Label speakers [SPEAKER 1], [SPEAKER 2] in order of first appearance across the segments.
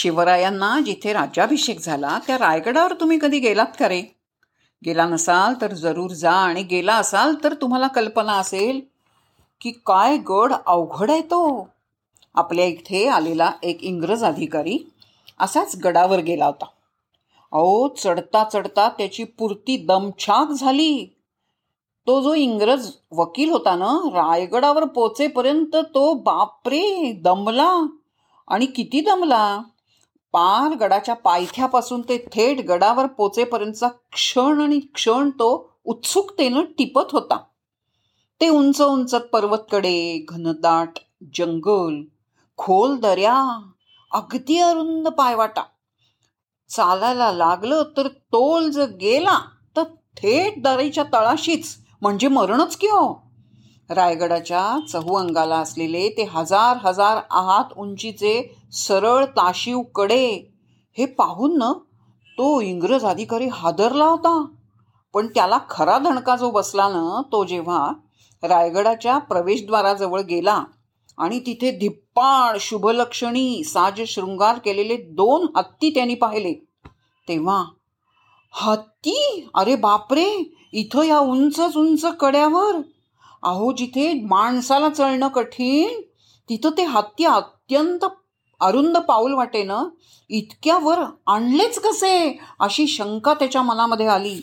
[SPEAKER 1] शिवरायांना जिथे राज्याभिषेक झाला त्या रायगडावर तुम्ही कधी गेलात का रे? गेला नसाल तर जरूर जा आणि गेला असाल तर तुम्हाला कल्पना असेल की काय गड अवघड आहे तो. आपल्या इथे आलेला एक इंग्रज अधिकारी असाच गडावर गेला होता. अहो चढता चढता त्याची पुरती दमछाक झाली. तो जो इंग्रज वकील होता ना रायगडावर पोचेपर्यंत तो बापरे दमला. आणि किती दमला? पार गडाच्या पायथ्यापासून ते थेट गडावर पोचेपर्यंतचा क्षण आणि क्षण तो उत्सुकतेनं टिपत होता. ते उंच उंच पर्वतकडे घनदाट जंगल खोल दर्या अगदी अरुंद पायवाटा. चालायला लागलं तर तोल जर गेला तर थेट दरीच्या तळाशीच म्हणजे मरणच की हो? रायगडाच्या चहू अंगाला असलेले ते हजार हजार आहात उंचीचे सरळ ताशीवकडे. हे पाहून न तो इंग्रज अधिकारी हादरला होता. पण त्याला खरा धणका जो बसला ना तो जेव्हा रायगडाच्या प्रवेशद्वाराजवळ गेला आणि तिथे धिप्पाड शुभलक्षणी साज शृंगार केलेले दोन हत्ती त्यांनी पाहिले तेव्हा हत्ती? अरे बापरे! इथं या उंचच उंच कड्यावर अहो जिथे माणसाला चळणं कठीण तिथं ते हत्ती अत्यंत अरुंद पाऊल वाटेनं इतक्यावर आणलेच कसे? अशी शंका त्याच्या मनामध्ये आली.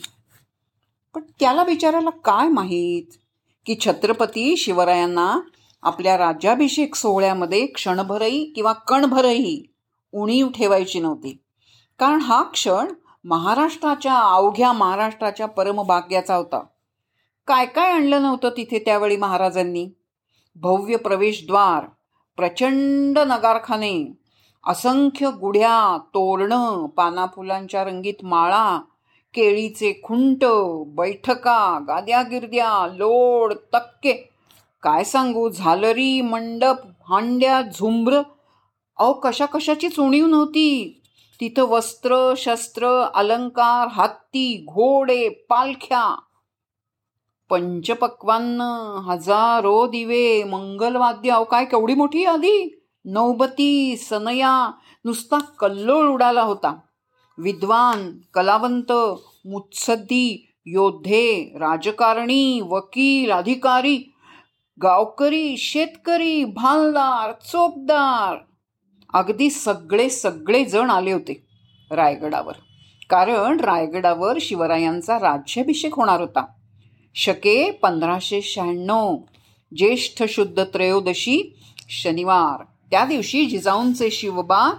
[SPEAKER 1] पण त्याला बिचाराला काय माहीत? की छत्रपती शिवरायांना आपल्या राज्याभिषेक सोहळ्यामध्ये क्षणभरही किंवा कणभरही उणीव ठेवायची नव्हती. कारण हा क्षण महाराष्ट्राच्या अवघ्या महाराष्ट्राच्या परमभाग्याचा होता. काय काय आणलं नव्हतं तिथे त्यावेळी महाराजांनी? भव्य प्रवेशद्वार प्रचंड नगारखाने असंख्य गुढ्या तोरणं पानाफुलांच्या रंगीत माळा केळीचे खुंट बैठका गाद्या गिरद्या लोड तक्के. काय सांगू झालरी मंडप हांड्या झुंबर. अहो कशा कशाची चुणीव नव्हती? तिथं वस्त्र शस्त्र अलंकार हत्ती घोडे पालख्या. पंचपक्वान्न हजारो दिवे मंगलवाद्य. अहो काय केवढी मोठी आधी नौबती सनया. नुसता कल्लोळ उडाला होता. विद्वान कलावंत मुत्सद्दी योद्धे राजकारणी वकील अधिकारी गावकरी शेतकरी भालदार चोपदार. अगदी सगळे सगळे जण आले होते रायगडावर. कारण रायगडावर शिवरायांचा राज्याभिषेक होणार होता. शके पंधराशे शहाण्णव. ज्येष्ठ शुद्ध त्रयोदशी शनिवार. त्या दिवशी जिजाऊंचे शिवबा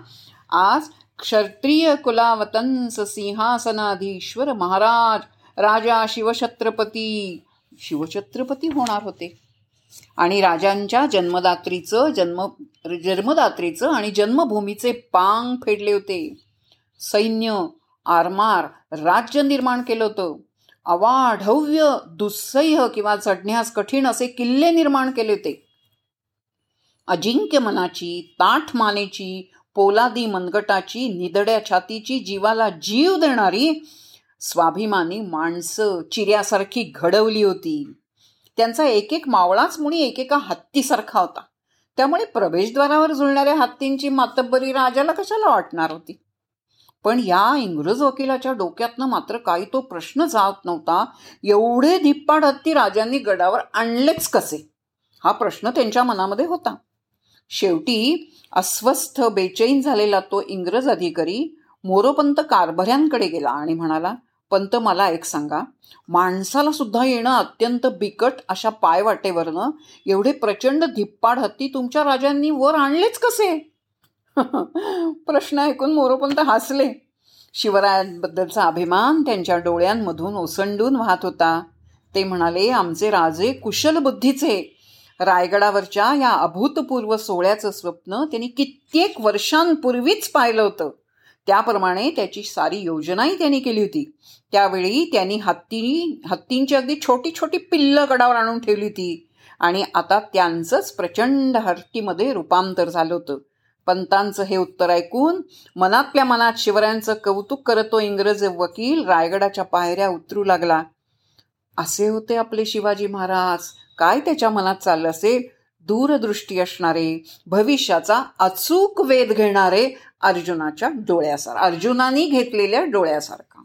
[SPEAKER 1] आज क्षत्रिय कुलावतंस सिंहासनाधीश्वर महाराज राजा शिवछत्रपती शिवछत्रपती होणार होते. आणि राजांच्या जन्मदात्रीचं जन्म जन्मदात्रीचं आणि जन्मभूमीचे पांग फेडले होते. सैन्य आरमार राज्य निर्माण केलं होतं. अवाढव्य दुस्सह्य किंवा चढण्यास कठीण असे किल्ले निर्माण केले होते. अजिंक्य मनाची ताठ मानेची पोलादी मनगटाची निदड्या छातीची जीवाला जीव देणारी स्वाभिमानी माणसं चिऱ्यासारखी घडवली होती. त्यांचा एक एक मावळाच मुळी एकेका हत्तीसारखा होता. त्यामुळे प्रवेशद्वारावर जुळणाऱ्या हत्तींची मातब्बरी राजाला कशाला वाटणार होती? पण या इंग्रज वकिलाच्या डोक्यातनं मात्र काही तो प्रश्न जात नव्हता. एवढे धिप्पाड हत्ती राजांनी गडावर आणलेच कसे? हा प्रश्न त्यांच्या मनामध्ये होता. शेवटी अस्वस्थ बेचैन झालेला तो इंग्रज अधिकारी मोरोपंत कारभाऱ्यांकडे गेला आणि म्हणाला पंत मला एक सांगा. माणसाला सुद्धा येणं अत्यंत बिकट अशा पायवाटेवरनं एवढे प्रचंड धिप्पाड हत्ती तुमच्या राजांनी वर आणलेच कसे? प्रश्न ऐकून मोरोपंत हसले. शिवरायांबद्दलचा अभिमान त्यांच्या डोळ्यांमधून ओसंडून वाहत होता. ते म्हणाले आमचे राजे कुशल बुद्धीचे. रायगडावरच्या या अभूतपूर्व सोहळ्याचं स्वप्न त्यांनी कित्येक वर्षांपूर्वीच पाहिलं होतं. त्याप्रमाणे त्याची सारी योजनाही त्यांनी केली होती. त्यावेळी त्यांनी हत्ती हत्तींची अगदी छोटी छोटी पिल्लं गडावर आणून ठेवली होती. आणि आता त्यांचंच प्रचंड हत्तीमध्ये रूपांतर झालं होतं. पंतांचं हे उत्तर ऐकून मनातल्या मनात शिवरायांचं कौतुक करत तो इंग्रज वकील रायगडाच्या पायऱ्या उतरू लागला. असे होते आपले शिवाजी महाराज. काय त्याच्या मनात चाललं असेल? दूरदृष्टी असणारे भविष्याचा अचूक वेध घेणारे अर्जुनाच्या डोळ्यासार अर्जुनानी घेतलेल्या डोळ्यासारखा.